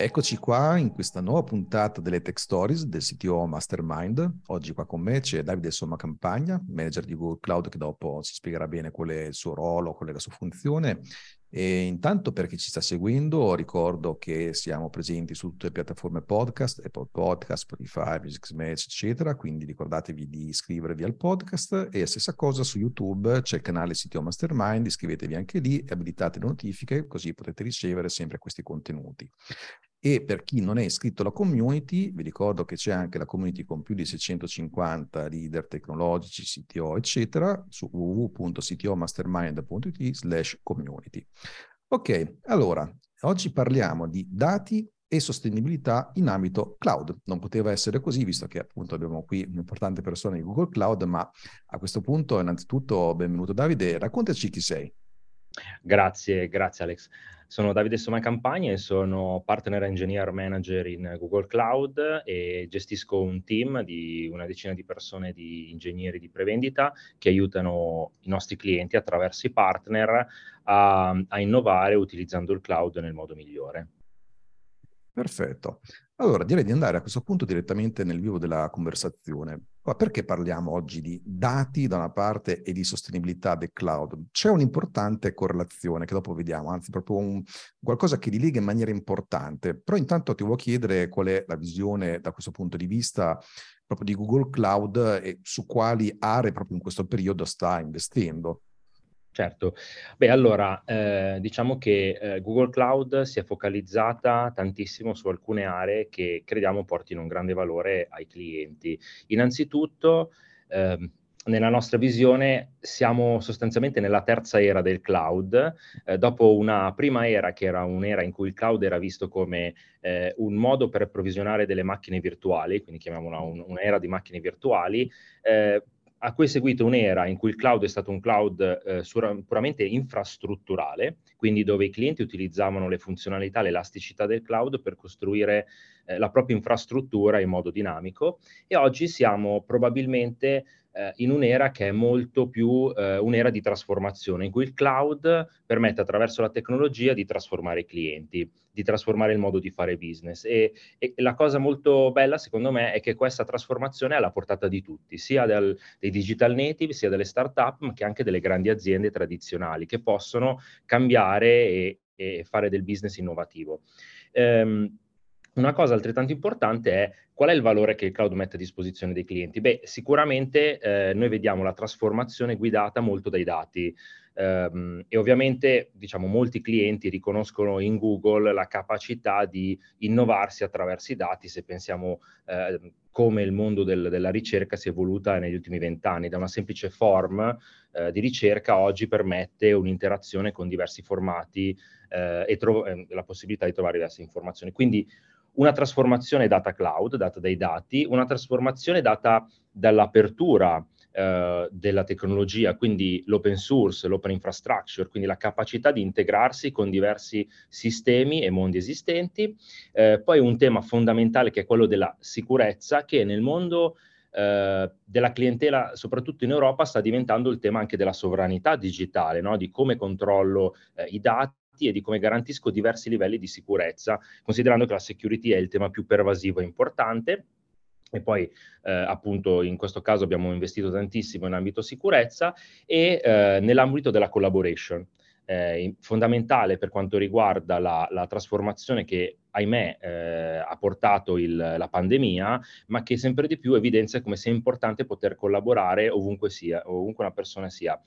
Eccoci qua in questa nuova puntata delle Tech Stories del CTO Mastermind. Oggi qua con me c'è Davide Somma Campagna, manager di Google Cloud, che dopo ci spiegherà bene qual è il suo ruolo, qual è la sua funzione, e intanto per chi ci sta seguendo, ricordo che siamo presenti su tutte le piattaforme podcast, Apple Podcast, Spotify, Music Match, eccetera. Quindi ricordatevi di iscrivervi al podcast. E stessa cosa su YouTube, c'è il canale CTO Mastermind, iscrivetevi anche lì e abilitate le notifiche, così potete ricevere sempre questi contenuti. E per chi non è iscritto alla community, vi ricordo che c'è anche la community con più di 650 leader tecnologici, CTO, eccetera, su www.ctomastermind.it slash community. Ok, allora, oggi parliamo di dati e sostenibilità in ambito cloud. Non poteva essere così, visto che appunto abbiamo qui un'importante persona di Google Cloud, ma a questo punto innanzitutto benvenuto Davide, raccontaci chi sei. Grazie, grazie Alex. Sono Davide Soma Campagna e sono Partner Engineer Manager in Google Cloud e gestisco un team di una decina di persone di ingegneri di prevendita che aiutano i nostri clienti attraverso i partner a, a innovare utilizzando il cloud nel modo migliore. Perfetto. Allora, direi di andare a questo punto direttamente nel vivo della conversazione. Ma perché parliamo oggi di dati da una parte e di sostenibilità del cloud? C'è un'importante correlazione che dopo vediamo, anzi proprio un, qualcosa che li lega in maniera importante. Però intanto ti voglio chiedere qual è la visione da questo punto di vista proprio di Google Cloud e su quali aree proprio in questo periodo sta investendo. Certo, beh allora eh, diciamo che eh, Google Cloud si è focalizzata tantissimo su alcune aree che crediamo portino un grande valore ai clienti. Innanzitutto, eh, nella nostra visione siamo sostanzialmente nella terza era del cloud, eh, dopo una prima era che era un'era in cui il cloud era visto come eh, un modo per approvvigionare delle macchine virtuali, quindi chiamiamola un, un'era di macchine virtuali, eh, a cui è seguita un'era in cui il cloud è stato un cloud eh, puramente infrastrutturale, quindi dove i clienti utilizzavano le funzionalità, l'elasticità del cloud per costruire eh, la propria infrastruttura in modo dinamico. E oggi siamo probabilmente eh, in un'era che è molto più eh, un'era di trasformazione, in cui il cloud permette attraverso la tecnologia di trasformare i clienti, di trasformare il modo di fare business. E, e la cosa molto bella, secondo me, è che questa trasformazione è alla portata di tutti, sia del, dei digital native, sia delle start-up, che anche delle grandi aziende tradizionali, che possono cambiare e, e fare del business innovativo. Um, una cosa altrettanto importante è qual è il valore che il cloud mette a disposizione dei clienti? Beh, sicuramente eh, noi vediamo la trasformazione guidata molto dai dati ehm, e ovviamente diciamo molti clienti riconoscono in Google la capacità di innovarsi attraverso i dati se pensiamo eh, come il mondo del, della ricerca si è evoluta negli ultimi vent'anni, da una semplice form eh, di ricerca oggi permette un'interazione con diversi formati eh, e tro- la possibilità di trovare diverse informazioni. Quindi una trasformazione data cloud, data dai dati, una trasformazione data dall'apertura eh, della tecnologia, quindi l'open source, l'open infrastructure, quindi la capacità di integrarsi con diversi sistemi e mondi esistenti. Eh, poi un tema fondamentale che è quello della sicurezza, che nel mondo eh, della clientela, soprattutto in Europa, sta diventando il tema anche della sovranità digitale, no? di come controllo eh, i dati e di come garantisco diversi livelli di sicurezza, considerando che la security è il tema più pervasivo e importante. E poi eh, appunto in questo caso abbiamo investito tantissimo in ambito sicurezza e eh, nell'ambito della collaboration. Eh, fondamentale per quanto riguarda la, la trasformazione che, ahimè, eh, ha portato il, la pandemia, ma che sempre di più evidenzia come sia importante poter collaborare ovunque sia, ovunque una persona sia.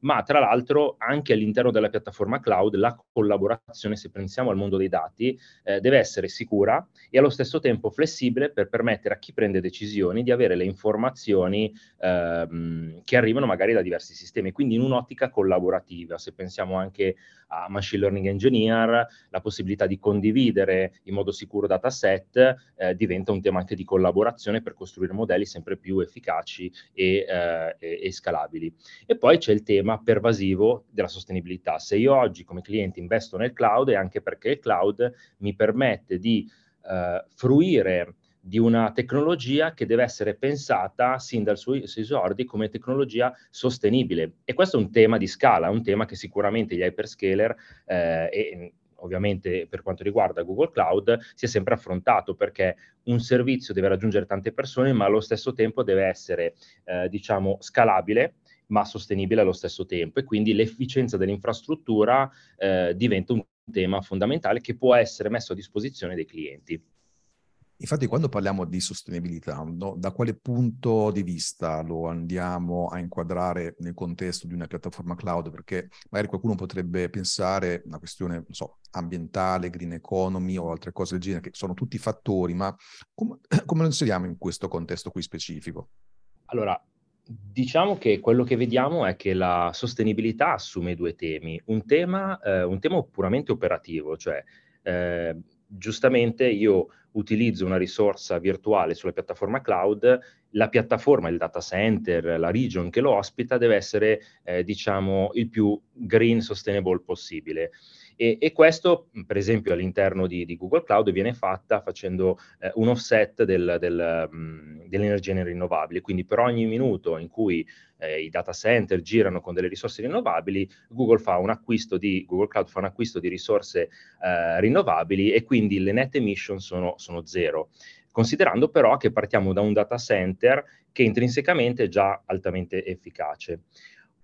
Ma tra l'altro anche all'interno della piattaforma cloud la collaborazione, se pensiamo al mondo dei dati, eh, deve essere sicura e allo stesso tempo flessibile per permettere a chi prende decisioni di avere le informazioni ehm, che arrivano magari da diversi sistemi, quindi in un'ottica collaborativa. Se pensiamo anche a machine learning engineer, la possibilità di condividere in modo sicuro dataset eh, diventa un tema anche di collaborazione per costruire modelli sempre più efficaci e, eh, e, e scalabili. E poi c'è il tema pervasivo della sostenibilità. Se io oggi come cliente investo nel cloud è anche perché il cloud mi permette di eh, fruire di una tecnologia che deve essere pensata sin dal suo, suo esordi come tecnologia sostenibile. E questo è un tema di scala, un tema che sicuramente gli hyperscaler eh, e ovviamente per quanto riguarda Google Cloud si è sempre affrontato perché un servizio deve raggiungere tante persone ma allo stesso tempo deve essere eh, diciamo scalabile ma sostenibile allo stesso tempo e quindi l'efficienza dell'infrastruttura eh, diventa un tema fondamentale che può essere messo a disposizione dei clienti. Infatti, quando parliamo di sostenibilità, no, da quale punto di vista lo andiamo a inquadrare nel contesto di una piattaforma cloud? Perché magari qualcuno potrebbe pensare una questione, non so, ambientale, green economy o altre cose del genere, che sono tutti fattori, ma com- come lo inseriamo in questo contesto qui specifico? Allora, diciamo che quello che vediamo è che la sostenibilità assume due temi. Un tema, eh, un tema puramente operativo, cioè eh, giustamente io utilizzo una risorsa virtuale sulla piattaforma cloud, la piattaforma, il data center, la region che lo ospita deve essere, eh, diciamo, il più green sustainable possibile. E, e, questo, per esempio, all'interno di, di, Google Cloud viene fatta facendo eh, un offset del, del, mh, delle energie rinnovabili. Quindi per ogni minuto in cui eh, i data center girano con delle risorse rinnovabili, Google, fa un acquisto di, Google Cloud fa un acquisto di risorse eh, rinnovabili e quindi le net emission sono, sono zero considerando però che partiamo da un data center che intrinsecamente è già altamente efficace.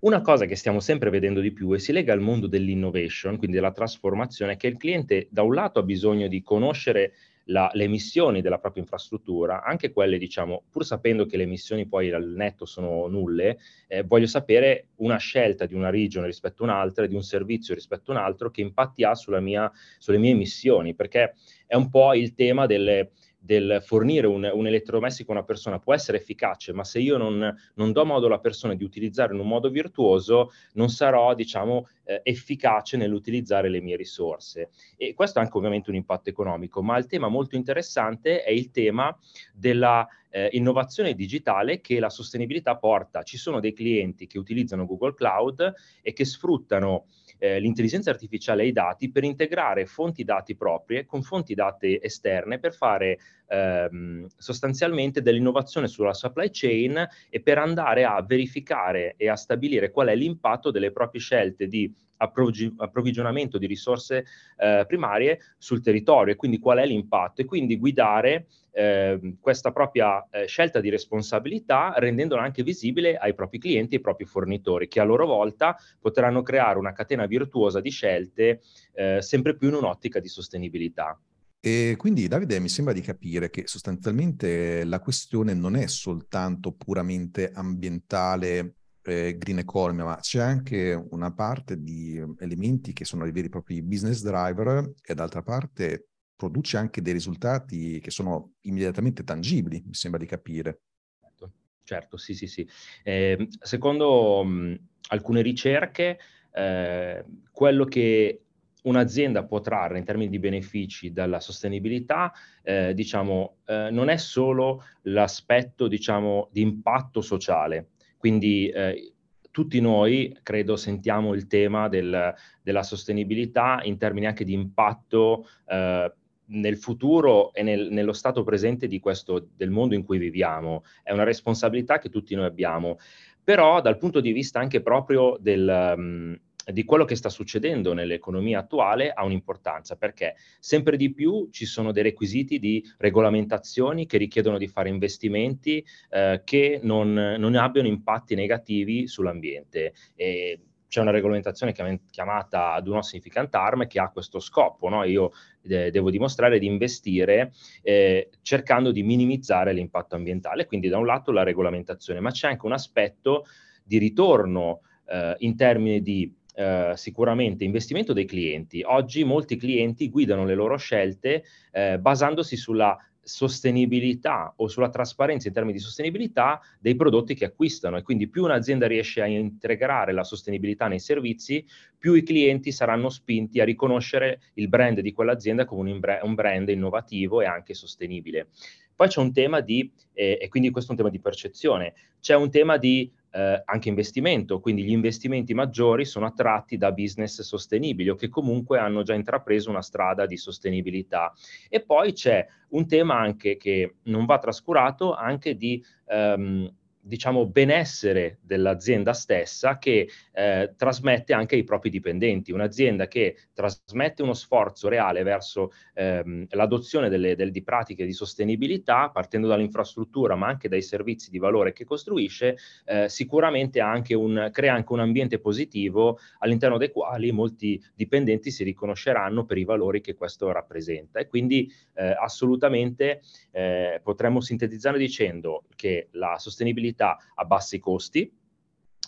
Una cosa che stiamo sempre vedendo di più e si lega al mondo dell'innovation, quindi della trasformazione, è che il cliente da un lato ha bisogno di conoscere la, le emissioni della propria infrastruttura, anche quelle, diciamo, pur sapendo che le emissioni poi al netto sono nulle, eh, voglio sapere una scelta di una regione rispetto a un'altra, di un servizio rispetto a un altro, che impatti ha mia, sulle mie emissioni, perché è un po' il tema delle, del fornire un, un, elettrodomestico a una persona può essere efficace, ma se io non, non, do modo alla persona di utilizzarlo in un modo virtuoso, non sarò, diciamo, eh, efficace nell'utilizzare le mie risorse. E questo ha anche ovviamente un impatto economico, ma il tema molto interessante è il tema della eh, innovazione digitale che la sostenibilità porta. Ci sono dei clienti che utilizzano Google Cloud e che sfruttano eh, l'intelligenza artificiale e i dati per integrare fonti dati proprie con fonti dati esterne per fare ehm, sostanzialmente dell'innovazione sulla supply chain e per andare a verificare e a stabilire qual è l'impatto delle proprie scelte di approvvigionamento di risorse eh, primarie sul territorio e quindi qual è l'impatto e quindi guidare eh, questa propria eh, scelta di responsabilità rendendola anche visibile ai propri clienti e ai propri fornitori che a loro volta potranno creare una catena virtuosa di scelte eh, sempre più in un'ottica di sostenibilità. E quindi Davide mi sembra di capire che sostanzialmente la questione non è soltanto puramente ambientale eh, green economy, ma c'è anche una parte di elementi che sono i veri e propri business driver e d'altra parte produce anche dei risultati che sono immediatamente tangibili, mi sembra di capire. Certo, certo sì, sì, sì. Eh, secondo mh, alcune ricerche, eh, quello che un'azienda può trarre in termini di benefici dalla sostenibilità, eh, diciamo, eh, non è solo l'aspetto, diciamo, di impatto sociale, quindi eh, tutti noi, credo, sentiamo il tema del, della sostenibilità in termini anche di impatto eh, nel futuro e nel, nello stato presente di questo, del mondo in cui viviamo. È una responsabilità che tutti noi abbiamo. Però dal punto di vista anche proprio del, um, di quello che sta succedendo nell'economia attuale ha un'importanza perché sempre di più ci sono dei requisiti di regolamentazioni che richiedono di fare investimenti eh, che non, non, abbiano impatti negativi sull'ambiente. E c'è una regolamentazione chiamata Do Not Significant Harm che ha questo scopo. No? Io eh, devo dimostrare di investire eh, cercando di minimizzare l'impatto ambientale, quindi da un lato la regolamentazione, ma c'è anche un aspetto di ritorno eh, in termini di eh, sicuramente investimento dei clienti. Oggi molti clienti guidano le loro scelte eh, basandosi sulla sostenibilità o sulla trasparenza in termini di sostenibilità dei prodotti che acquistano e quindi più un'azienda riesce a integrare la sostenibilità nei servizi, più i clienti saranno spinti a riconoscere il brand di quell'azienda come un, brand innovativo e anche sostenibile. Poi c'è un tema di, eh, e quindi questo è un tema di percezione, c'è un tema di eh, anche investimento, quindi gli investimenti maggiori sono attratti da business sostenibili o che comunque hanno già intrapreso una strada di sostenibilità. E poi c'è un tema anche che non va trascurato, anche di... Um, diciamo, benessere dell'azienda stessa che eh, trasmette anche ai propri dipendenti. Un'azienda che trasmette uno sforzo reale verso ehm, l'adozione delle, delle, di pratiche di sostenibilità, partendo dall'infrastruttura, ma anche dai servizi di valore che costruisce, eh, sicuramente anche un, crea anche un ambiente positivo all'interno dei quali molti dipendenti si riconosceranno per i valori che questo rappresenta. E quindi eh, assolutamente eh, potremmo sintetizzare dicendo che la sostenibilità pubblicità a bassi costi,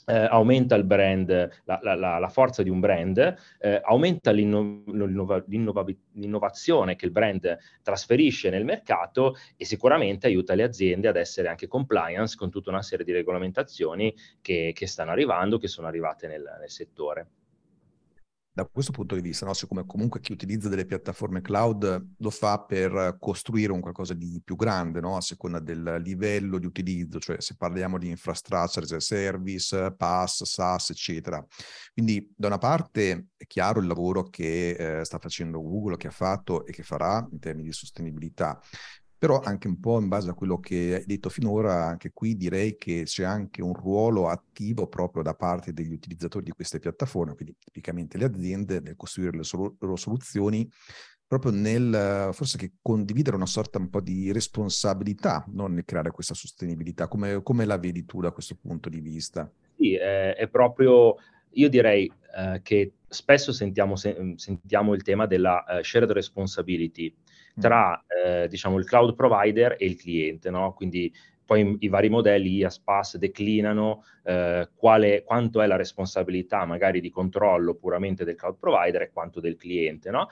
eh, aumenta il brand, la, la, la, forza di un brand, eh, aumenta l'inno, l'innova, l'innovazione che il brand trasferisce nel mercato e sicuramente aiuta le aziende ad essere anche compliance con tutta una serie di regolamentazioni che, che stanno arrivando, che sono arrivate nel, nel settore da questo punto di vista, no? siccome comunque chi utilizza delle piattaforme cloud lo fa per costruire un qualcosa di più grande, no? a seconda del livello di utilizzo, cioè se parliamo di infrastructure as a service, PaaS, SaaS, eccetera. Quindi da una parte è chiaro il lavoro che eh, sta facendo Google, che ha fatto e che farà in termini di sostenibilità, però anche un po' in base a quello che hai detto finora, anche qui direi che c'è anche un ruolo attivo proprio da parte degli utilizzatori di queste piattaforme, quindi tipicamente le aziende, nel costruire le loro soluzioni, proprio nel forse che condividere una sorta un po' di responsabilità non nel creare questa sostenibilità. Come, come la vedi tu da questo punto di vista? Sì, è, è proprio, io direi eh, che spesso sentiamo, se, sentiamo, il tema della uh, shared responsibility. Tra eh, diciamo, il cloud provider e il cliente, no? quindi poi i vari modelli IAS Pass declinano eh, quale, quanto è la responsabilità magari di controllo puramente del cloud provider e quanto del cliente, no?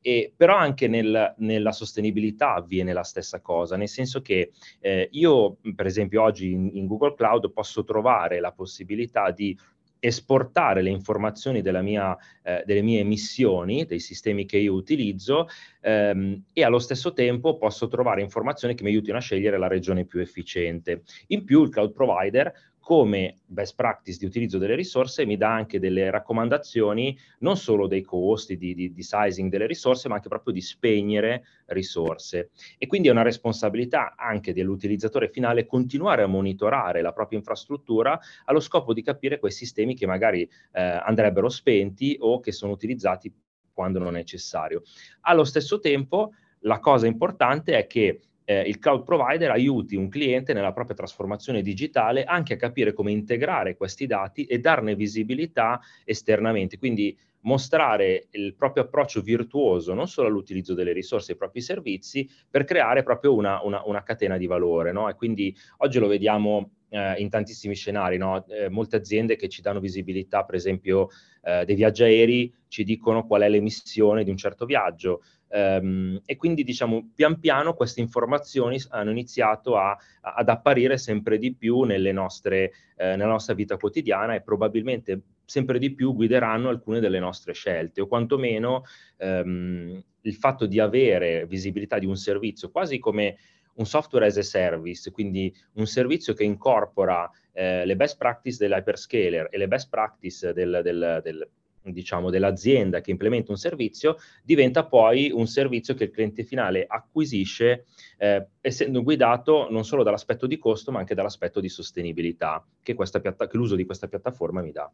E, però anche nel, nella sostenibilità avviene la stessa cosa, nel senso che eh, io, per esempio, oggi in, in Google Cloud posso trovare la possibilità di esportare le informazioni mia, eh, delle mie emissioni, dei sistemi che io utilizzo ehm, e allo stesso tempo posso trovare informazioni che mi aiutino a scegliere la regione più efficiente. In più il cloud provider come best practice di utilizzo delle risorse mi dà anche delle raccomandazioni non solo dei costi, di, di, di, sizing delle risorse, ma anche proprio di spegnere risorse. E quindi è una responsabilità anche dell'utilizzatore finale continuare a monitorare la propria infrastruttura allo scopo di capire quei sistemi che magari eh, andrebbero spenti o che sono utilizzati quando non è necessario. Allo stesso tempo, la cosa importante è che eh, il cloud provider aiuti un cliente nella propria trasformazione digitale anche a capire come integrare questi dati e darne visibilità esternamente. Quindi mostrare il proprio approccio virtuoso non solo all'utilizzo delle risorse e ai propri servizi per creare proprio una, una, una catena di valore. No? E quindi oggi lo vediamo eh, in tantissimi scenari, no? eh, molte aziende che ci danno visibilità, per esempio eh, dei viaggi aerei, ci dicono qual è l'emissione di un certo viaggio, Um, e quindi diciamo pian piano queste informazioni hanno iniziato a, a, ad apparire sempre di più nostre, eh, nella nostra vita quotidiana e probabilmente sempre di più guideranno alcune delle nostre scelte o quantomeno um, il fatto di avere visibilità di un servizio quasi come un software as a service, quindi un servizio che incorpora eh, le best practice dell'hyperscaler e le best practice del, del, del diciamo, dell'azienda che implementa un servizio, diventa poi un servizio che il cliente finale acquisisce, eh, essendo guidato non solo dall'aspetto di costo, ma anche dall'aspetto di sostenibilità che, che l'uso di questa piattaforma mi dà.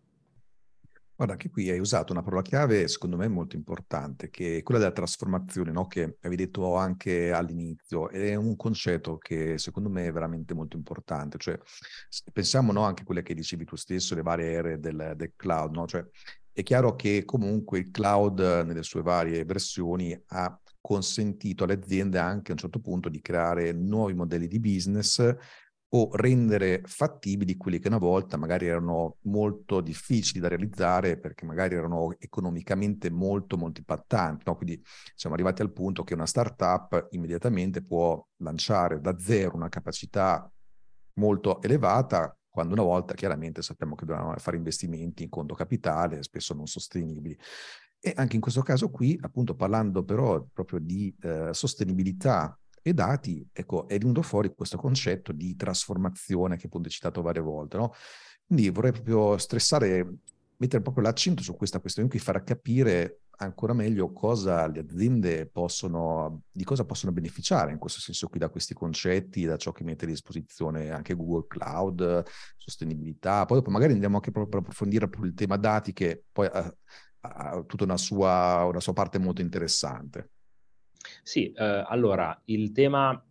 Guarda, anche qui hai usato una parola chiave, secondo me molto importante, che è quella della trasformazione, no? che avevi detto anche all'inizio. È un concetto che secondo me è veramente molto importante. Cioè, pensiamo no, anche a quelle che dicevi tu stesso, le varie aree del, del cloud. No? Cioè, è chiaro che comunque il cloud nelle sue varie versioni ha consentito alle aziende anche a un certo punto di creare nuovi modelli di business o rendere fattibili quelli che una volta magari erano molto difficili da realizzare perché magari erano economicamente molto molto impattanti. No? Quindi siamo arrivati al punto che una startup immediatamente può lanciare da zero una capacità molto elevata quando una volta chiaramente sappiamo che dovevamo fare investimenti in conto capitale, spesso non sostenibili. E anche in questo caso qui, appunto parlando però proprio di eh, sostenibilità e dati, ecco, è venuto fuori questo concetto di trasformazione che appunto hai citato varie volte, no? Quindi vorrei proprio stressare, mettere proprio l'accento su questa questione qui, far capire ancora meglio cosa le aziende possono, di cosa possono beneficiare in questo senso qui da questi concetti, da ciò che mette a disposizione anche Google Cloud, sostenibilità. Poi dopo magari andiamo anche proprio per approfondire il tema dati che poi ha, ha tutta una sua, una sua parte molto interessante. Sì, eh, allora il tema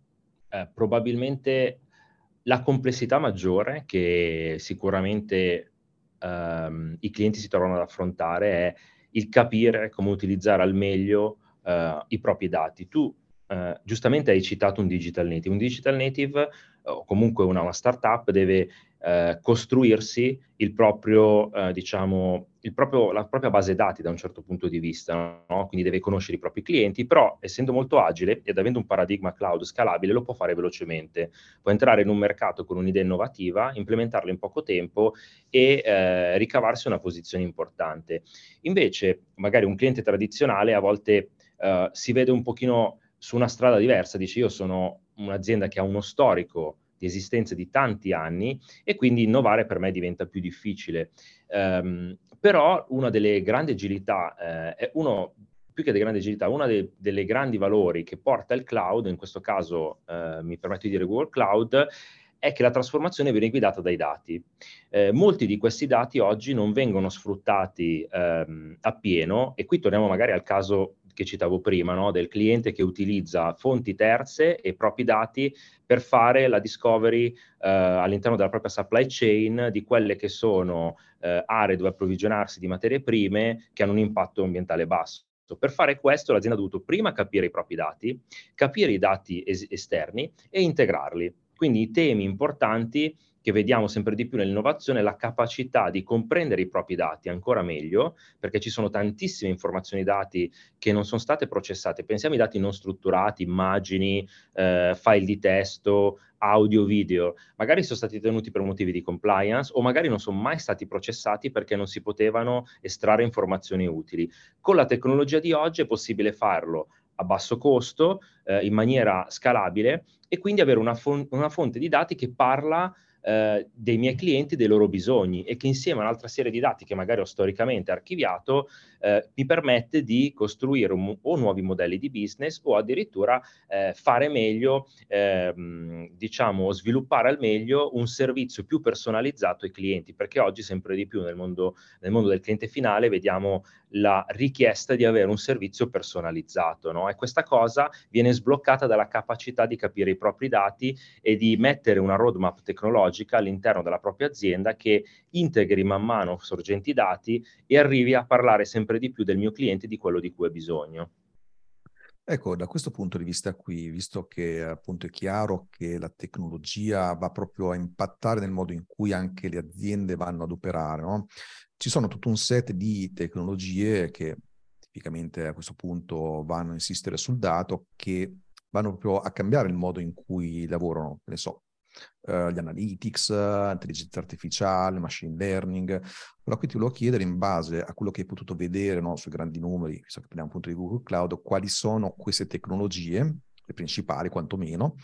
eh, probabilmente la complessità maggiore che sicuramente ehm, i clienti si trovano ad affrontare è il capire come utilizzare al meglio eh, i propri dati. Tu eh, giustamente hai citato un digital native. Un digital native o comunque una, una startup deve eh, costruirsi il proprio, eh, diciamo, il proprio, la propria base dati da un certo punto di vista, no? quindi deve conoscere i propri clienti, però essendo molto agile ed avendo un paradigma cloud scalabile lo può fare velocemente, può entrare in un mercato con un'idea innovativa, implementarla in poco tempo e eh, ricavarsi una posizione importante. Invece magari un cliente tradizionale a volte eh, si vede un pochino su una strada diversa, dice io sono un'azienda che ha uno storico di esistenza di tanti anni e quindi innovare per me diventa più difficile. Um, però una delle grandi agilità, eh, è uno, più che delle grandi agilità, una de- delle grandi valori che porta il cloud, in questo caso eh, mi permetto di dire Google Cloud, è che la trasformazione viene guidata dai dati. Eh, molti di questi dati oggi non vengono sfruttati ehm, appieno e qui torniamo magari al caso che citavo prima, no? del cliente che utilizza fonti terze e propri dati per fare la discovery eh, all'interno della propria supply chain di quelle che sono eh, aree dove approvvigionarsi di materie prime che hanno un impatto ambientale basso. Per fare questo l'azienda ha dovuto prima capire i propri dati, capire i dati es- esterni e integrarli. Quindi i temi importanti che vediamo sempre di più nell'innovazione è la capacità di comprendere i propri dati ancora meglio, perché ci sono tantissime informazioni dati che non sono state processate. Pensiamo ai dati non strutturati, immagini, eh, file di testo, audio, video, magari sono stati tenuti per motivi di compliance o magari non sono mai stati processati perché non si potevano estrarre informazioni utili. Con la tecnologia di oggi è possibile farlo a basso costo, eh, in maniera scalabile e quindi avere una, fon- una fonte di dati che parla eh, dei miei clienti, dei loro bisogni e che insieme a un'altra serie di dati che magari ho storicamente archiviato eh, mi permette di costruire un, o nuovi modelli di business o addirittura eh, fare meglio, ehm, diciamo, sviluppare al meglio un servizio più personalizzato ai clienti, perché oggi sempre di più nel mondo, nel mondo del cliente finale vediamo la richiesta di avere un servizio personalizzato, no? E questa cosa viene sbloccata dalla capacità di capire i propri dati e di mettere una roadmap tecnologica all'interno della propria azienda che integri man mano sorgenti dati e arrivi a parlare sempre di più del mio cliente e di quello di cui ha bisogno. Ecco, da questo punto di vista qui, visto che appunto è chiaro che la tecnologia va proprio a impattare nel modo in cui anche le aziende vanno ad operare, no? ci sono tutto un set di tecnologie che tipicamente a questo punto vanno a insistere sul dato, che vanno proprio a cambiare il modo in cui lavorano, ne so, uh, gli analytics, intelligenza artificiale, machine learning. Allora qui ti volevo chiedere in base a quello che hai potuto vedere no, sui grandi numeri, visto che parliamo appunto di Google Cloud, quali sono queste tecnologie, le principali quantomeno,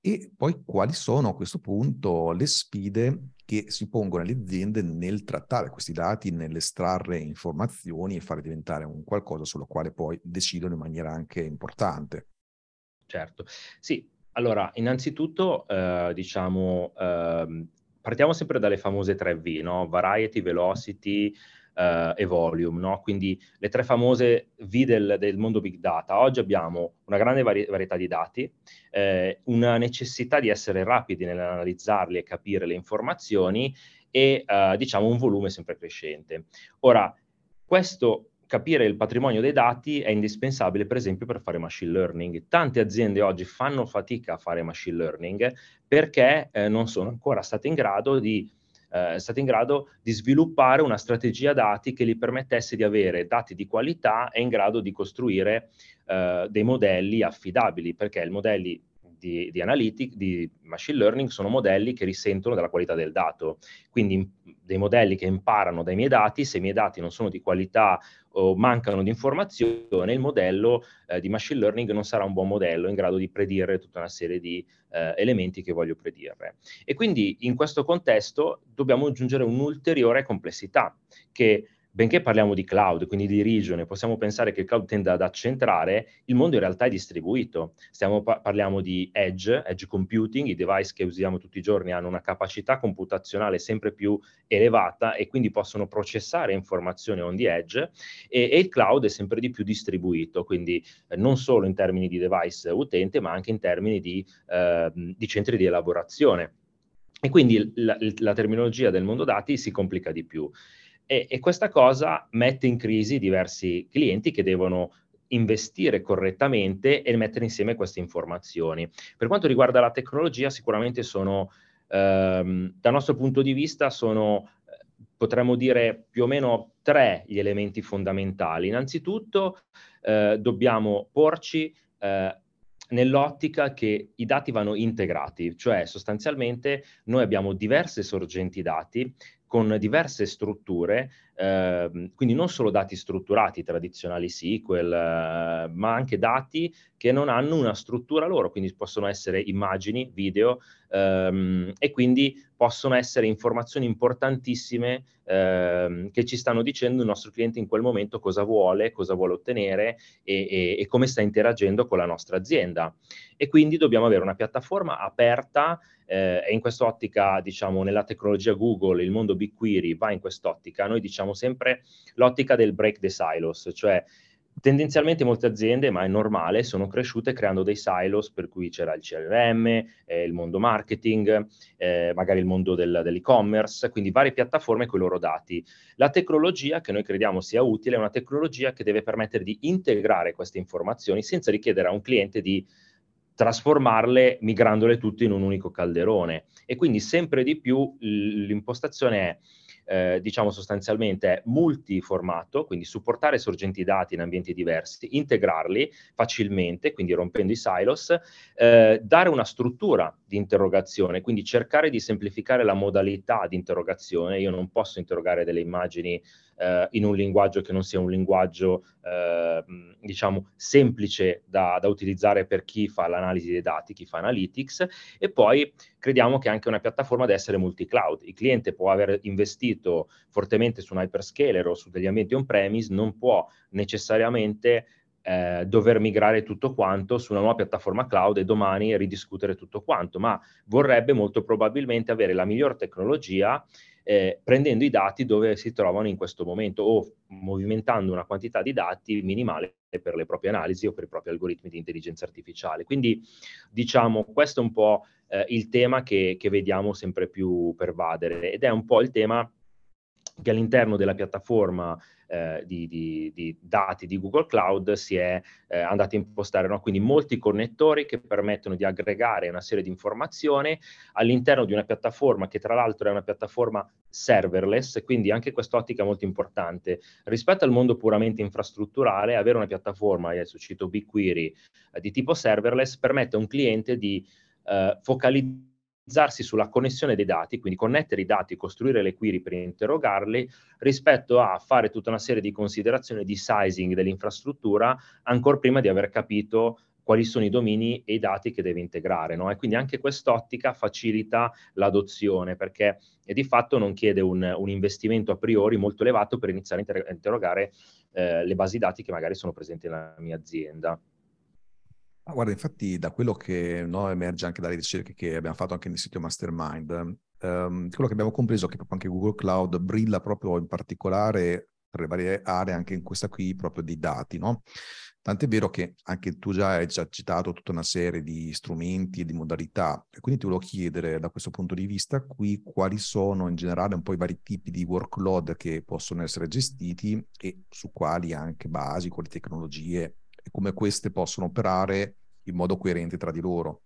e poi quali sono a questo punto le sfide che si pongono alle aziende nel trattare questi dati, nell'estrarre informazioni e fare diventare un qualcosa sulla quale poi decidono in maniera anche importante. Certo, sì. Allora, innanzitutto, eh, diciamo, eh, partiamo sempre dalle famose 3V, no? Variety, Velocity, uh, e volume, no? quindi le tre famose V del, del, mondo big data. Oggi abbiamo una grande vari- varietà di dati, eh, una necessità di essere rapidi nell'analizzarli e capire le informazioni e uh, diciamo un volume sempre crescente. Ora, questo capire il patrimonio dei dati è indispensabile, per esempio, per fare machine learning. Tante aziende oggi fanno fatica a fare machine learning perché eh, non sono ancora state in grado di eh, state in grado di sviluppare una strategia dati che gli permettesse di avere dati di qualità e in grado di costruire eh, dei modelli affidabili, perché i modelli di, di analytic, di machine learning, sono modelli che risentono della qualità del dato. Quindi dei modelli che imparano dai miei dati, se i miei dati non sono di qualità o mancano di informazione, il modello eh, di machine learning non sarà un buon modello in grado di predire tutta una serie di eh, elementi che voglio predire. E quindi in questo contesto dobbiamo aggiungere un'ulteriore complessità che benché parliamo di cloud, quindi di regione, possiamo pensare che il cloud tenda ad accentrare, il mondo in realtà è distribuito. Stiamo, parliamo di edge, edge computing, i device che usiamo tutti i giorni hanno una capacità computazionale sempre più elevata e quindi possono processare informazioni on the edge e, e il cloud è sempre di più distribuito, quindi eh, non solo in termini di device utente, ma anche in termini di, eh, di centri di elaborazione. E quindi la, la terminologia del mondo dati si complica di più. E, e questa cosa mette in crisi diversi clienti che devono investire correttamente e mettere insieme queste informazioni. Per quanto riguarda la tecnologia, sicuramente sono, ehm, dal nostro punto di vista, sono, potremmo dire, più o meno tre gli elementi fondamentali. Innanzitutto, eh, dobbiamo porci eh, nell'ottica che i dati vanno integrati, cioè sostanzialmente noi abbiamo diverse sorgenti dati con diverse strutture, eh, quindi non solo dati strutturati, tradizionali SQL, eh, ma anche dati che non hanno una struttura loro, quindi possono essere immagini, video ehm, e quindi possono essere informazioni importantissime ehm, che ci stanno dicendo il nostro cliente in quel momento cosa vuole, cosa vuole ottenere e, e, e come sta interagendo con la nostra azienda. E quindi dobbiamo avere una piattaforma aperta eh, e in quest'ottica, diciamo, nella tecnologia Google, il mondo BigQuery va in quest'ottica, noi diciamo sempre l'ottica del break the silos, cioè tendenzialmente molte aziende, ma è normale, sono cresciute creando dei silos per cui c'era il CRM, eh, il mondo marketing, eh, magari il mondo del, dell'e-commerce, quindi varie piattaforme con i loro dati. La tecnologia che noi crediamo sia utile è una tecnologia che deve permettere di integrare queste informazioni senza richiedere a un cliente di trasformarle migrandole tutte in un unico calderone. E quindi sempre di più l'impostazione è eh, diciamo sostanzialmente multiformato, quindi supportare sorgenti dati in ambienti diversi, integrarli facilmente, quindi rompendo i silos, eh, dare una struttura di interrogazione, quindi cercare di semplificare la modalità di interrogazione. Io non posso interrogare delle immagini eh, in un linguaggio che non sia un linguaggio, eh, diciamo, semplice da, da, utilizzare per chi fa l'analisi dei dati, chi fa analytics, e poi crediamo che anche una piattaforma deve essere multi-cloud. Il cliente può aver investito fortemente su un hyperscaler o su degli ambienti on-premise, non può necessariamente eh, dover migrare tutto quanto su una nuova piattaforma cloud e domani ridiscutere tutto quanto, ma vorrebbe molto probabilmente avere la miglior tecnologia eh, prendendo i dati dove si trovano in questo momento o movimentando una quantità di dati minimale per le proprie analisi o per i propri algoritmi di intelligenza artificiale. Quindi diciamo questo è un po' eh, il tema che, che vediamo sempre più pervadere ed è un po' il tema che all'interno della piattaforma eh, di, di, di, dati di Google Cloud si è eh, andato a impostare, no? quindi molti connettori che permettono di aggregare una serie di informazioni all'interno di una piattaforma che tra l'altro è una piattaforma serverless, quindi anche quest'ottica è molto importante. Rispetto al mondo puramente infrastrutturale, avere una piattaforma, adesso cito BigQuery, eh, di tipo serverless permette a un cliente di eh, focalizzare focalizzarsi sulla connessione dei dati, quindi connettere i dati, costruire le query per interrogarli, rispetto a fare tutta una serie di considerazioni di sizing dell'infrastruttura, ancora prima di aver capito quali sono i domini e i dati che deve integrare. No? E quindi anche quest'ottica facilita l'adozione perché di fatto non chiede un, un, investimento a priori molto elevato per iniziare a, inter- interrogare eh, le basi dati che magari sono presenti nella mia azienda. Ah, guarda, infatti da quello che no, emerge anche dalle ricerche che abbiamo fatto anche nel sito Mastermind, um, quello che abbiamo compreso è che proprio anche Google Cloud brilla proprio in particolare per le varie aree, anche in questa qui, proprio di dati, no? Tant'è vero che anche tu già hai già citato tutta una serie di strumenti e di modalità, e quindi ti volevo chiedere da questo punto di vista qui quali sono in generale un po' i vari tipi di workload che possono essere gestiti e su quali anche basi, quali tecnologie e come queste possono operare in modo coerente tra di loro.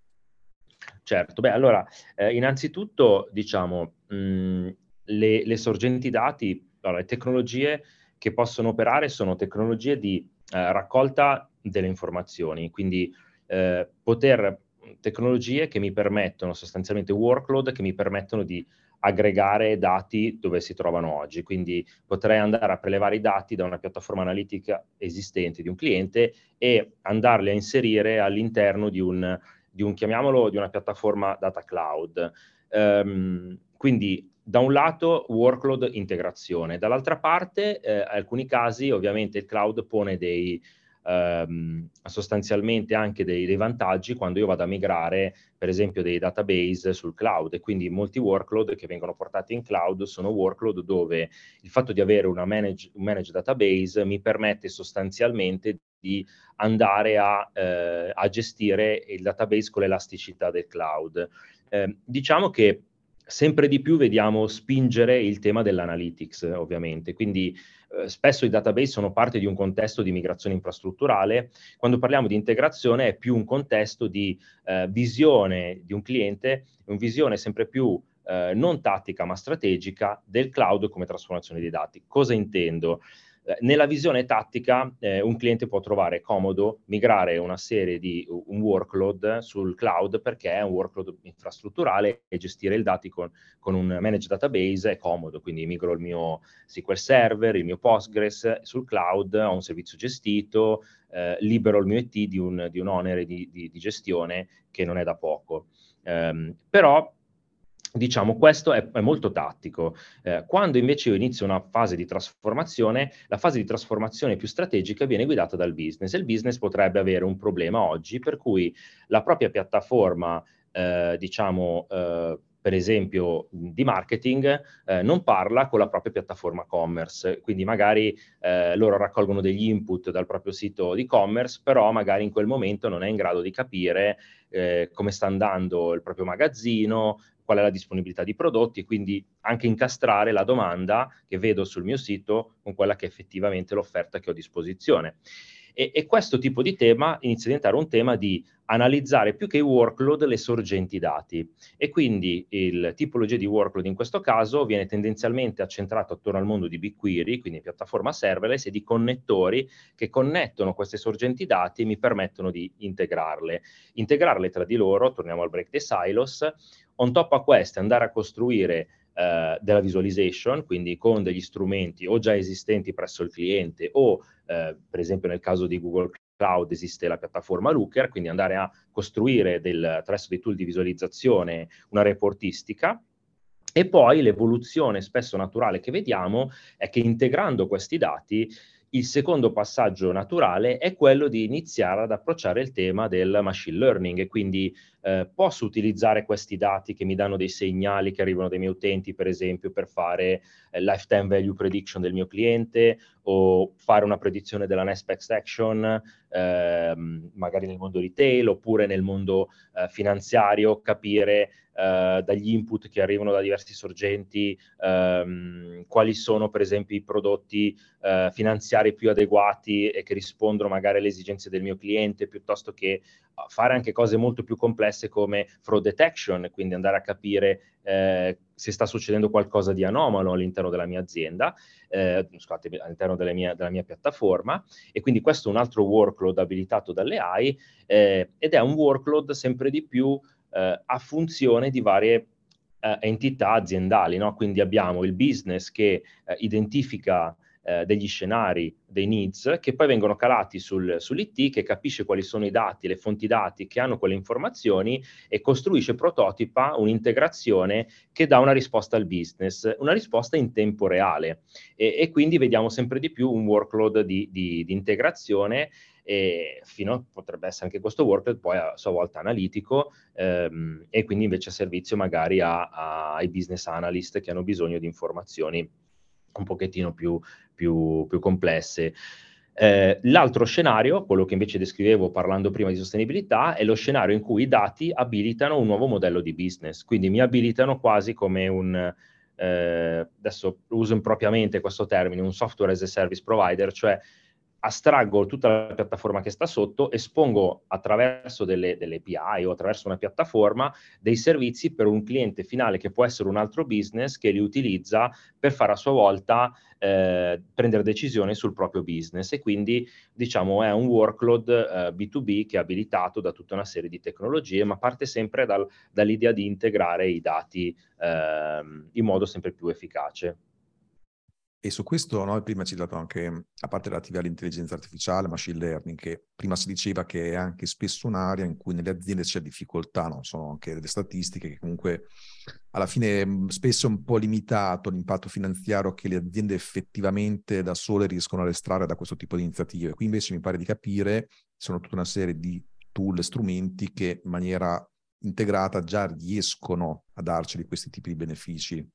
Certo, beh, allora, eh, innanzitutto, diciamo, mh, le, le sorgenti dati, allora, le tecnologie che possono operare sono tecnologie di eh, raccolta delle informazioni, quindi eh, poter tecnologie che mi permettono sostanzialmente workload che mi permettono di aggregare dati dove si trovano oggi. Quindi potrei andare a prelevare i dati da una piattaforma analitica esistente di un cliente e andarli a inserire all'interno di un, di un chiamiamolo, di una piattaforma data cloud. Um, quindi da un lato workload integrazione, dall'altra parte eh, alcuni casi ovviamente il cloud pone dei, ehm, sostanzialmente anche dei, dei, vantaggi quando io vado a migrare per esempio dei database sul cloud e quindi molti workload che vengono portati in cloud sono workload dove il fatto di avere manage, un managed database mi permette sostanzialmente di andare a, eh, a gestire il database con l'elasticità del cloud. Eh, diciamo che sempre di più vediamo spingere il tema dell'analytics, ovviamente. Quindi eh, spesso i database sono parte di un contesto di migrazione infrastrutturale. Quando parliamo di integrazione è più un contesto di eh, visione di un cliente, una visione sempre più eh, non tattica ma strategica del cloud come trasformazione dei dati. Cosa intendo? Eh, nella visione tattica eh, un cliente può trovare comodo migrare una serie di un workload sul cloud perché è un workload infrastrutturale e gestire i dati con, con un managed database è comodo, quindi migro il mio SQL Server, il mio Postgres sul cloud, ho un servizio gestito, eh, libero il mio IT di un, di un onere di, di, di, gestione che non è da poco. Um, però Diciamo, questo è, è molto tattico. Eh, quando invece io inizio una fase di trasformazione, la fase di trasformazione più strategica viene guidata dal business e il business potrebbe avere un problema oggi per cui la propria piattaforma, eh, diciamo, eh, per esempio di marketing, eh, non parla con la propria piattaforma commerce, quindi magari eh, loro raccolgono degli input dal proprio sito di commerce, però magari in quel momento non è in grado di capire eh, come sta andando il proprio magazzino, qual è la disponibilità di prodotti e quindi anche incastrare la domanda che vedo sul mio sito con quella che è effettivamente l'offerta che ho a disposizione. E, e, questo tipo di tema inizia a diventare un tema di analizzare più che i workload le sorgenti dati e quindi il tipologia di workload in questo caso viene tendenzialmente accentrato attorno al mondo di BigQuery, quindi piattaforma serverless e di connettori che connettono queste sorgenti dati e mi permettono di integrarle. Integrarle tra di loro, torniamo al break dei silos, on top a queste andare a costruire Uh, della visualization, quindi con degli strumenti o già esistenti presso il cliente o uh, per esempio nel caso di Google Cloud esiste la piattaforma Looker, quindi andare a costruire del, attraverso dei tool di visualizzazione una reportistica. E poi l'evoluzione spesso naturale che vediamo è che integrando questi dati il secondo passaggio naturale è quello di iniziare ad approcciare il tema del machine learning e quindi eh, posso utilizzare questi dati che mi danno dei segnali che arrivano dai miei utenti, per esempio, per fare eh, lifetime value prediction del mio cliente o fare una predizione della next action, ehm, magari nel mondo retail oppure nel mondo eh, finanziario, capire eh, dagli input che arrivano da diversi sorgenti, ehm, quali sono per esempio i prodotti eh, finanziari più adeguati e che rispondono magari alle esigenze del mio cliente, piuttosto che fare anche cose molto più complesse come fraud detection, quindi andare a capire eh, se sta succedendo qualcosa di anomalo all'interno della mia azienda, eh, scusate, all'interno mia, della mia, piattaforma, e quindi questo è un altro workload abilitato dalle AI eh, ed è un workload sempre di più eh, a funzione di varie eh, entità aziendali, no? quindi abbiamo il business che eh, identifica eh, degli scenari, dei needs, che poi vengono calati sul, sull'IT, che capisce quali sono i dati, le fonti dati che hanno quelle informazioni e costruisce, prototipa un'integrazione che dà una risposta al business, una risposta in tempo reale. E, e quindi vediamo sempre di più un workload di, di, di integrazione e fino a, potrebbe essere anche questo workload poi a sua volta analitico ehm, e quindi invece servizio magari a, a, ai business analyst che hanno bisogno di informazioni un pochettino più, più, più complesse. Eh, l'altro scenario, quello che invece descrivevo parlando prima di sostenibilità, è lo scenario in cui i dati abilitano un nuovo modello di business, quindi mi abilitano quasi come un, eh, adesso uso impropriamente questo termine, un software as a service provider, cioè astraggo tutta la piattaforma che sta sotto, espongo attraverso delle, delle, API o attraverso una piattaforma dei servizi per un cliente finale che può essere un altro business che li utilizza per fare a sua volta eh, prendere decisioni sul proprio business e quindi diciamo è un workload eh, B2B che è abilitato da tutta una serie di tecnologie ma parte sempre dal, dall'idea di integrare i dati eh, in modo sempre più efficace. E su questo noi prima ci dato anche, a parte relativa all'intelligenza artificiale, machine learning, che prima si diceva che è anche spesso un'area in cui nelle aziende c'è difficoltà, no? sono anche delle statistiche che comunque alla fine spesso è un po' limitato l'impatto finanziario che le aziende effettivamente da sole riescono a estrarre da questo tipo di iniziative. Qui invece mi pare di capire sono tutta una serie di tool, strumenti che in maniera integrata già riescono a darci questi tipi di benefici.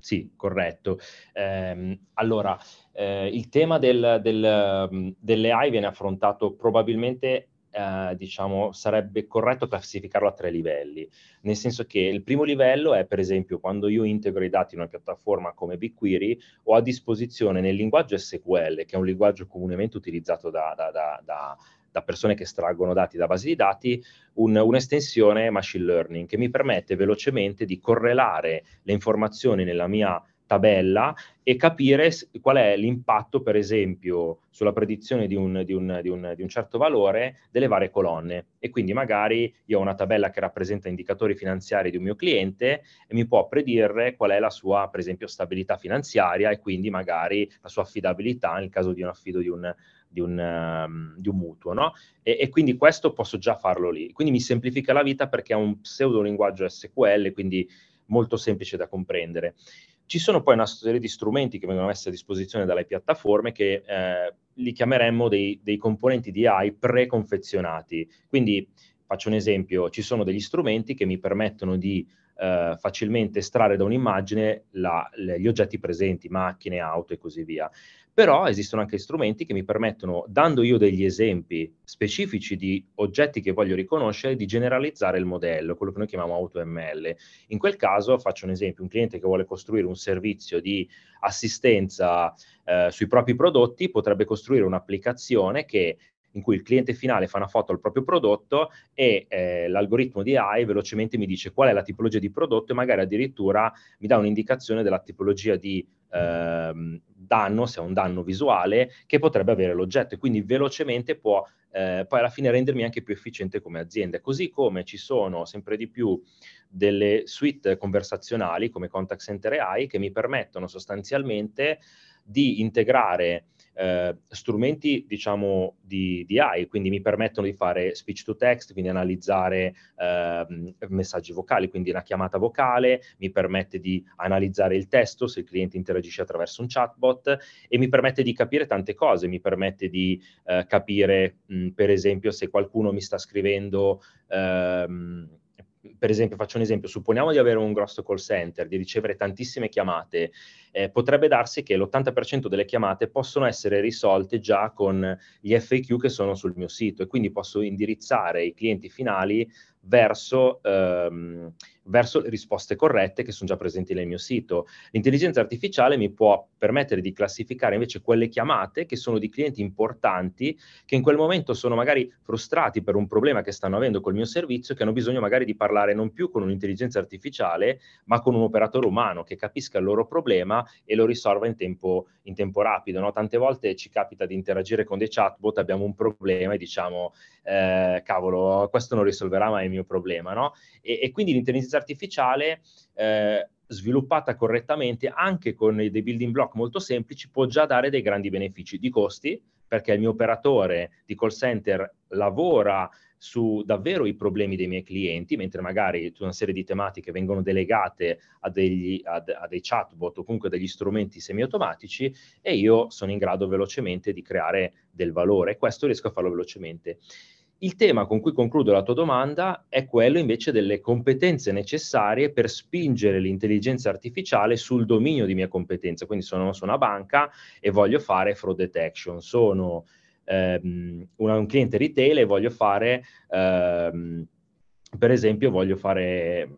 Sì, corretto. Eh, allora, eh, il tema del, del, mm, delle AI viene affrontato probabilmente, eh, diciamo, sarebbe corretto classificarlo a tre livelli, nel senso che il primo livello è, per esempio, quando io integro i dati in una piattaforma come BigQuery, ho a disposizione nel linguaggio SQL, che è un linguaggio comunemente utilizzato da, da, da, da da persone che estraggono dati da basi di dati, un, un'estensione machine learning che mi permette velocemente di correlare le informazioni nella mia tabella e capire qual è l'impatto, per esempio, sulla predizione di un, di, un, di, un, di un, certo valore delle varie colonne. E quindi magari io ho una tabella che rappresenta indicatori finanziari di un mio cliente e mi può predire qual è la sua, per esempio, stabilità finanziaria e quindi magari la sua affidabilità nel caso di un affido di un, di un, um, di un mutuo, no? E, e, quindi questo posso già farlo lì. Quindi mi semplifica la vita perché è un pseudo linguaggio SQL, quindi molto semplice da comprendere. Ci sono poi una serie di strumenti che vengono messi a disposizione dalle piattaforme che eh, li chiameremmo dei, dei componenti di AI preconfezionati. Quindi faccio un esempio, ci sono degli strumenti che mi permettono di eh, facilmente estrarre da un'immagine la, le, gli oggetti presenti, macchine, auto e così via però esistono anche strumenti che mi permettono, dando io degli esempi specifici di oggetti che voglio riconoscere, di generalizzare il modello, quello che noi chiamiamo AutoML. In quel caso faccio un esempio, un cliente che vuole costruire un servizio di assistenza eh, sui propri prodotti potrebbe costruire un'applicazione che in cui il cliente finale fa una foto al proprio prodotto e eh, l'algoritmo di AI velocemente mi dice qual è la tipologia di prodotto e magari addirittura mi dà un'indicazione della tipologia di eh, danno, se è un danno visuale, che potrebbe avere l'oggetto e quindi velocemente può eh, poi alla fine rendermi anche più efficiente come azienda. Così come ci sono sempre di più delle suite conversazionali come Contact Center AI che mi permettono sostanzialmente di integrare eh, strumenti, diciamo, di, di, AI, quindi mi permettono di fare speech to text, quindi analizzare eh, messaggi vocali, quindi una chiamata vocale, mi permette di analizzare il testo se il cliente interagisce attraverso un chatbot e mi permette di capire tante cose, mi permette di eh, capire, mh, per esempio, se qualcuno mi sta scrivendo... Ehm, per esempio, faccio un esempio, supponiamo di avere un grosso call center, di ricevere tantissime chiamate, eh, potrebbe darsi che l'80% delle chiamate possono essere risolte già con gli FAQ che sono sul mio sito e quindi posso indirizzare i clienti finali verso, ehm, verso risposte corrette che sono già presenti nel mio sito. L'intelligenza artificiale mi può permettere di classificare invece quelle chiamate che sono di clienti importanti che in quel momento sono magari frustrati per un problema che stanno avendo col mio servizio che hanno bisogno magari di parlare non più con un'intelligenza artificiale ma con un operatore umano che capisca il loro problema e lo risolva in tempo, in tempo rapido. No? Tante volte ci capita di interagire con dei chatbot, abbiamo un problema e diciamo eh, cavolo, questo non risolverà mai il mio problema. No? E, e quindi l'intelligenza artificiale eh, sviluppata correttamente anche con dei building block molto semplici può già dare dei grandi benefici di costi perché il mio operatore di call center lavora su davvero i problemi dei miei clienti, mentre magari una serie di tematiche vengono delegate a, degli, a, a dei chatbot o comunque degli strumenti semiautomatici e io sono in grado velocemente di creare del valore. Questo riesco a farlo velocemente. Il tema con cui concludo la tua domanda è quello invece delle competenze necessarie per spingere l'intelligenza artificiale sul dominio di mia competenza. Quindi sono su una banca e voglio fare fraud detection, sono ehm, un, un, cliente retail e voglio fare, ehm, per esempio, voglio fare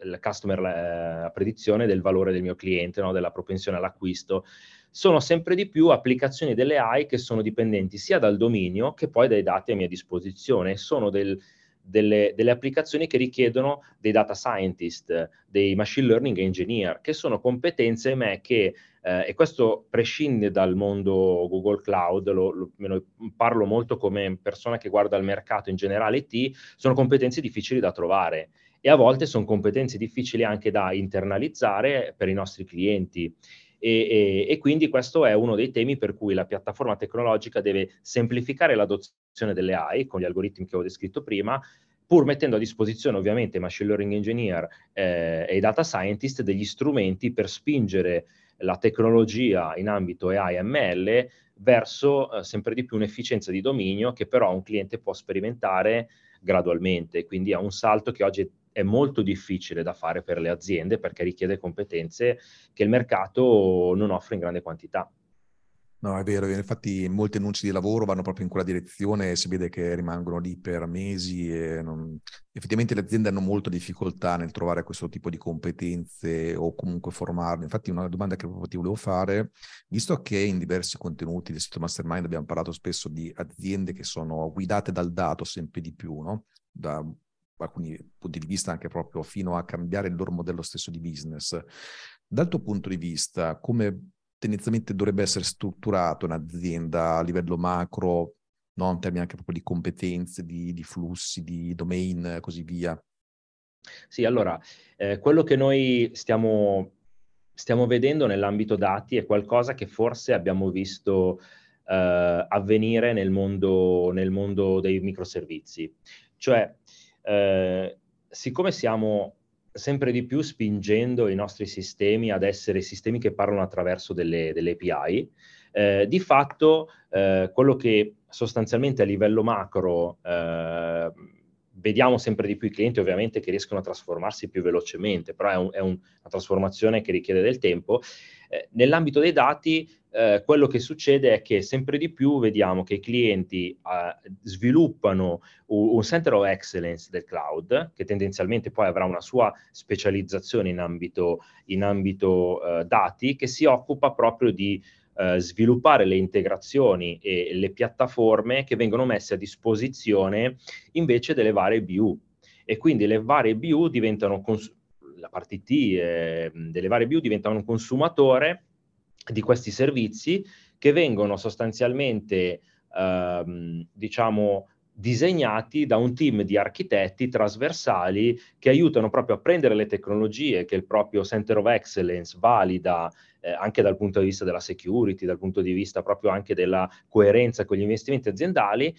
la customer la predizione del valore del mio cliente, no? della propensione all'acquisto sono sempre di più applicazioni delle AI che sono dipendenti sia dal dominio che poi dai dati a mia disposizione. Sono del, delle, delle, applicazioni che richiedono dei data scientist, dei machine learning engineer, che sono competenze me che, eh, e questo prescinde dal mondo Google Cloud, lo, lo, lo, parlo molto come persona che guarda il mercato in generale IT, sono competenze difficili da trovare e a volte sono competenze difficili anche da internalizzare per i nostri clienti. E, e, e, quindi questo è uno dei temi per cui la piattaforma tecnologica deve semplificare l'adozione delle AI con gli algoritmi che ho descritto prima, pur mettendo a disposizione ovviamente i machine learning engineer eh, e i data scientist degli strumenti per spingere la tecnologia in ambito AI ML verso eh, sempre di più un'efficienza di dominio che però un cliente può sperimentare gradualmente, quindi è un salto che oggi è molto difficile da fare per le aziende perché richiede competenze che il mercato non offre in grande quantità. No, è vero, infatti molti annunci di lavoro vanno proprio in quella direzione si vede che rimangono lì per mesi e non... effettivamente le aziende hanno molta difficoltà nel trovare questo tipo di competenze o comunque formarle. Infatti una domanda che proprio ti volevo fare, visto che in diversi contenuti del sito Mastermind abbiamo parlato spesso di aziende che sono guidate dal dato sempre di più, no? da alcuni punti di vista anche proprio fino a cambiare il loro modello stesso di business. Dal tuo punto di vista, come tendenzialmente dovrebbe essere strutturata un'azienda a livello macro, no? in termini anche proprio di competenze, di, di flussi, di domain e così via? Sì, allora, eh, quello che noi stiamo, stiamo vedendo nell'ambito dati è qualcosa che forse abbiamo visto eh, avvenire nel mondo, nel mondo dei microservizi. Cioè, eh, siccome stiamo sempre di più spingendo i nostri sistemi ad essere sistemi che parlano attraverso delle, delle API, eh, di fatto eh, quello che sostanzialmente a livello macro eh, vediamo sempre di più i clienti ovviamente che riescono a trasformarsi più velocemente, però è, un, è un, una trasformazione che richiede del tempo. Eh, nell'ambito dei dati eh, quello che succede è che sempre di più vediamo che i clienti eh, sviluppano un, un, center of excellence del cloud, che tendenzialmente poi avrà una sua specializzazione in ambito, in ambito eh, dati, che si occupa proprio di eh, sviluppare le integrazioni e le piattaforme che vengono messe a disposizione invece delle varie BU. E quindi le varie BU diventano, cons- la parte IT eh, delle varie BU diventano un consumatore di questi servizi che vengono sostanzialmente, ehm, diciamo, disegnati da un team di architetti trasversali che aiutano proprio a prendere le tecnologie che il proprio Center of Excellence valida eh, anche dal punto di vista della security, dal punto di vista proprio anche della coerenza con gli investimenti aziendali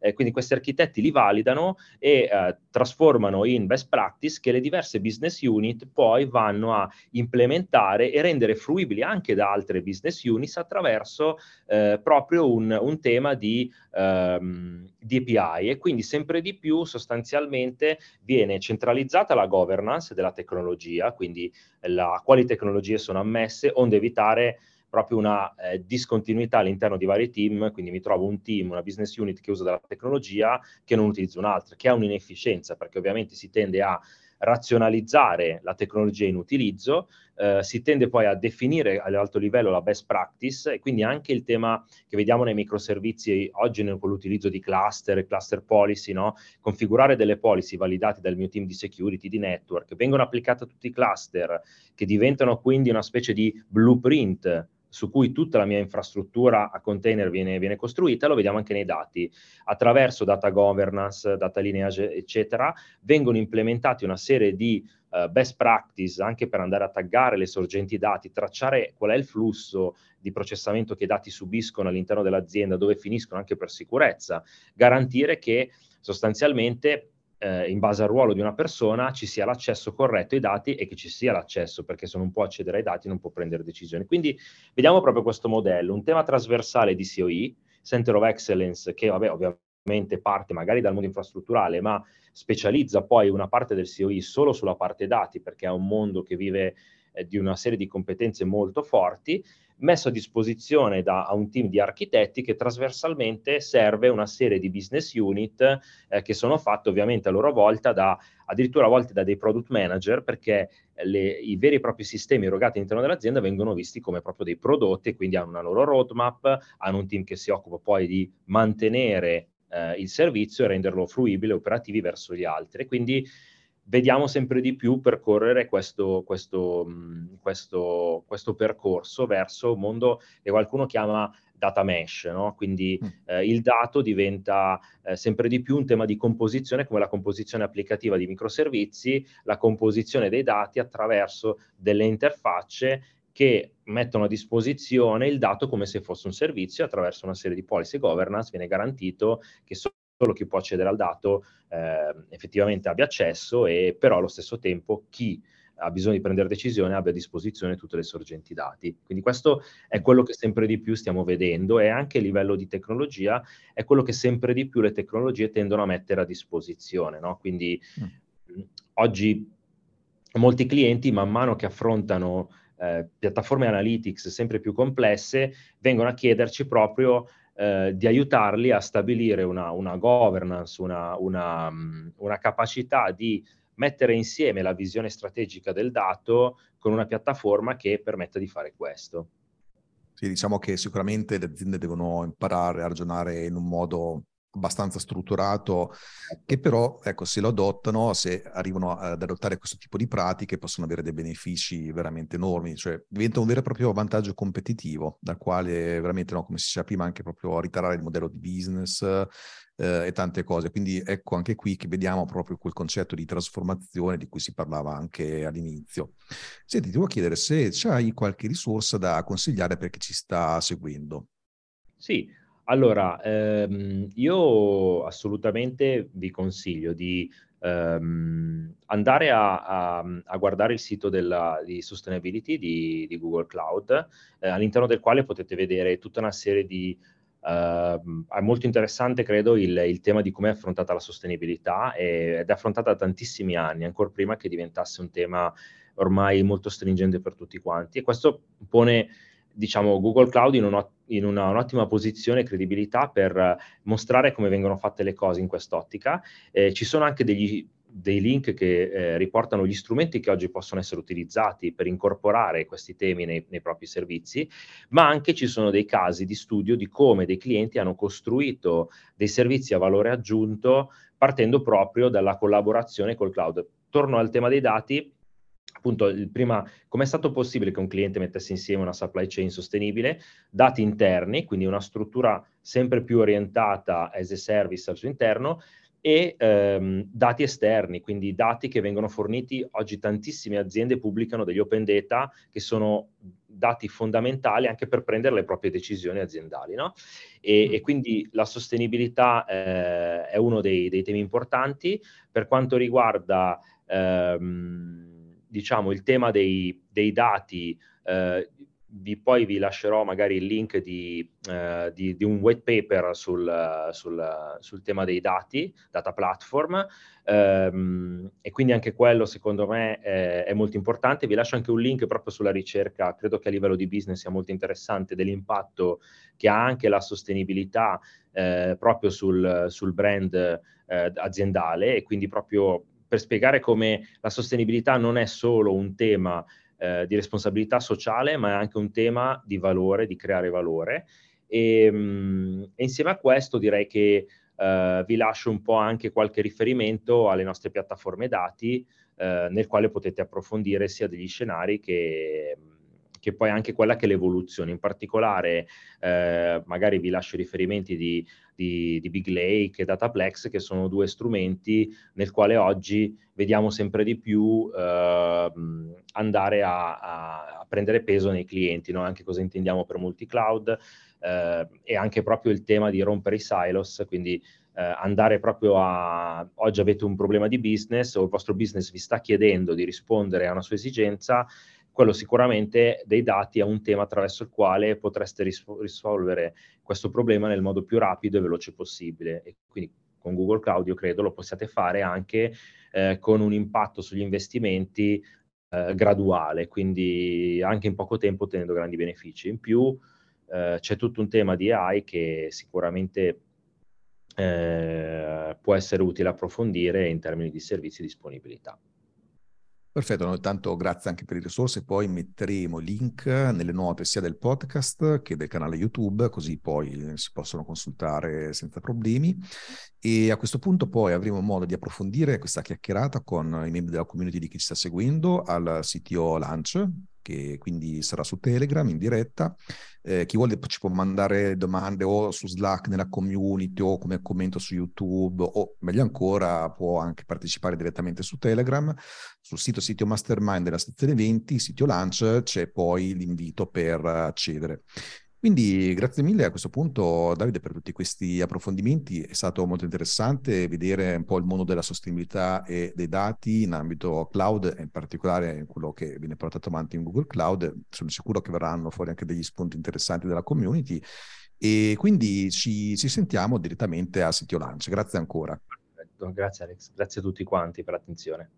eh, quindi questi architetti li validano e eh, trasformano in best practice che le diverse business unit poi vanno a implementare e rendere fruibili anche da altre business units attraverso eh, proprio un, un, tema di, ehm, di API e quindi sempre di più sostanzialmente viene centralizzata la governance della tecnologia, quindi la, quali tecnologie sono ammesse, onde evitare proprio una eh, discontinuità all'interno di vari team, quindi mi trovo un team, una business unit che usa della tecnologia che non utilizza un'altra, che ha un'inefficienza, perché ovviamente si tende a razionalizzare la tecnologia in utilizzo, eh, si tende poi a definire all'alto livello la best practice e quindi anche il tema che vediamo nei microservizi oggi con l'utilizzo di cluster, cluster policy, no? configurare delle policy validate dal mio team di security, di network, vengono applicate a tutti i cluster che diventano quindi una specie di blueprint su cui tutta la mia infrastruttura a container viene, viene, costruita, lo vediamo anche nei dati. Attraverso data governance, data lineage, eccetera, vengono implementati una serie di uh, best practice anche per andare a taggare le sorgenti dati, tracciare qual è il flusso di processamento che i dati subiscono all'interno dell'azienda, dove finiscono anche per sicurezza, garantire che sostanzialmente eh, in base al ruolo di una persona ci sia l'accesso corretto ai dati e che ci sia l'accesso, perché se non può accedere ai dati non può prendere decisioni. Quindi vediamo proprio questo modello, un tema trasversale di COE, Center of Excellence, che vabbè, ovviamente parte magari dal mondo infrastrutturale, ma specializza poi una parte del COI solo sulla parte dati, perché è un mondo che vive eh, di una serie di competenze molto forti, messo a disposizione da un team di architetti che trasversalmente serve una serie di business unit eh, che sono fatte ovviamente a loro volta da addirittura a volte da dei product manager perché le, i veri e propri sistemi erogati all'interno dell'azienda vengono visti come proprio dei prodotti e quindi hanno una loro roadmap, hanno un team che si occupa poi di mantenere eh, il servizio e renderlo fruibile, operativi verso gli altri. Quindi vediamo sempre di più percorrere questo, questo, questo, questo percorso verso un mondo che qualcuno chiama data mesh, no? quindi mm. eh, il dato diventa eh, sempre di più un tema di composizione come la composizione applicativa di microservizi, la composizione dei dati attraverso delle interfacce che mettono a disposizione il dato come se fosse un servizio attraverso una serie di policy governance viene garantito che solo chi può accedere al dato eh, effettivamente abbia accesso e però allo stesso tempo chi ha bisogno di prendere decisione abbia a disposizione tutte le sorgenti dati. Quindi questo è quello che sempre di più stiamo vedendo e anche a livello di tecnologia è quello che sempre di più le tecnologie tendono a mettere a disposizione. No? Quindi mm. oggi molti clienti man mano che affrontano eh, piattaforme analytics sempre più complesse vengono a chiederci proprio eh, di aiutarli a stabilire una, una governance, una, una, una, capacità di mettere insieme la visione strategica del dato con una piattaforma che permetta di fare questo. Sì, diciamo che sicuramente le aziende devono imparare a ragionare in un modo abbastanza strutturato, che però, ecco, se lo adottano, se arrivano ad adottare questo tipo di pratiche, possono avere dei benefici veramente enormi, cioè diventa un vero e proprio vantaggio competitivo, dal quale veramente, no, come si diceva prima, anche proprio ritarare il modello di business eh, e tante cose. Quindi ecco anche qui che vediamo proprio quel concetto di trasformazione di cui si parlava anche all'inizio. Senti, ti volevo chiedere se hai qualche risorsa da consigliare per chi ci sta seguendo. Sì, allora, ehm, io assolutamente vi consiglio di ehm, andare a, a, a, guardare il sito della, di sustainability di, di Google Cloud, eh, all'interno del quale potete vedere tutta una serie di... Uh, è molto interessante, credo, il, il tema di come è affrontata la sostenibilità e, ed è affrontata da tantissimi anni, ancora prima che diventasse un tema ormai molto stringente per tutti quanti. E questo pone diciamo, Google Cloud in, uno, in una, un'ottima posizione e credibilità per mostrare come vengono fatte le cose in quest'ottica. Eh, ci sono anche degli, dei link che eh, riportano gli strumenti che oggi possono essere utilizzati per incorporare questi temi nei, nei, propri servizi, ma anche ci sono dei casi di studio di come dei clienti hanno costruito dei servizi a valore aggiunto partendo proprio dalla collaborazione col cloud. Torno al tema dei dati appunto il prima, come è stato possibile che un cliente mettesse insieme una supply chain sostenibile, dati interni, quindi una struttura sempre più orientata as a service al suo interno, e ehm, dati esterni, quindi dati che vengono forniti, oggi tantissime aziende pubblicano degli open data che sono dati fondamentali anche per prendere le proprie decisioni aziendali. No? E, mm. e, quindi la sostenibilità eh, è uno dei, dei, temi importanti. Per quanto riguarda ehm, diciamo, il tema dei, dei dati, eh, vi, poi vi lascerò magari il link di, eh, di, di un white paper sul, sul, sul, tema dei dati, data platform, ehm, e quindi anche quello secondo me è, è, molto importante. Vi lascio anche un link proprio sulla ricerca, credo che a livello di business sia molto interessante, dell'impatto che ha anche la sostenibilità eh, proprio sul, sul brand eh, aziendale. E quindi proprio per spiegare come la sostenibilità non è solo un tema eh, di responsabilità sociale, ma è anche un tema di valore, di creare valore. E, mh, mm, e insieme a questo direi che eh, vi lascio un po' anche qualche riferimento alle nostre piattaforme dati, eh, nel quale potete approfondire sia degli scenari che che poi anche quella che è l'evoluzione. In particolare, eh, magari vi lascio i riferimenti di, di, di, Big Lake e Dataplex, che sono due strumenti nel quale oggi vediamo sempre di più eh, andare a, a, prendere peso nei clienti, no? anche cosa intendiamo per multi-cloud eh, e anche proprio il tema di rompere i silos, quindi eh, andare proprio a oggi avete un problema di business o il vostro business vi sta chiedendo di rispondere a una sua esigenza quello sicuramente dei dati è un tema attraverso il quale potreste ris- risolvere questo problema nel modo più rapido e veloce possibile. E quindi con Google Cloud io credo lo possiate fare anche eh, con un impatto sugli investimenti eh, graduale, quindi anche in poco tempo ottenendo grandi benefici. In più eh, c'è tutto un tema di AI che sicuramente eh, può essere utile approfondire in termini di servizi e disponibilità. Perfetto, no, tanto grazie anche per le risorse, poi metteremo link nelle note sia del podcast che del canale YouTube, così poi si possono consultare senza problemi. E a questo punto poi avremo modo di approfondire questa chiacchierata con i membri della community di chi ci sta seguendo al CTO Lunch, che quindi sarà su Telegram in diretta. Eh, chi vuole ci può mandare domande o su Slack nella community o come commento su YouTube o meglio ancora può anche partecipare direttamente su Telegram. Sul sito sito Mastermind della sezione 20, sito Lunch, c'è poi l'invito per accedere. Quindi grazie mille a questo punto Davide per tutti questi approfondimenti, è stato molto interessante vedere un po' il mondo della sostenibilità e dei dati in ambito cloud e in particolare quello che viene portato avanti in Google Cloud, sono sicuro che verranno fuori anche degli spunti interessanti della community. E quindi ci, ci sentiamo direttamente a Sitio Lunch, grazie ancora. Grazie Alex, grazie a tutti quanti per l'attenzione.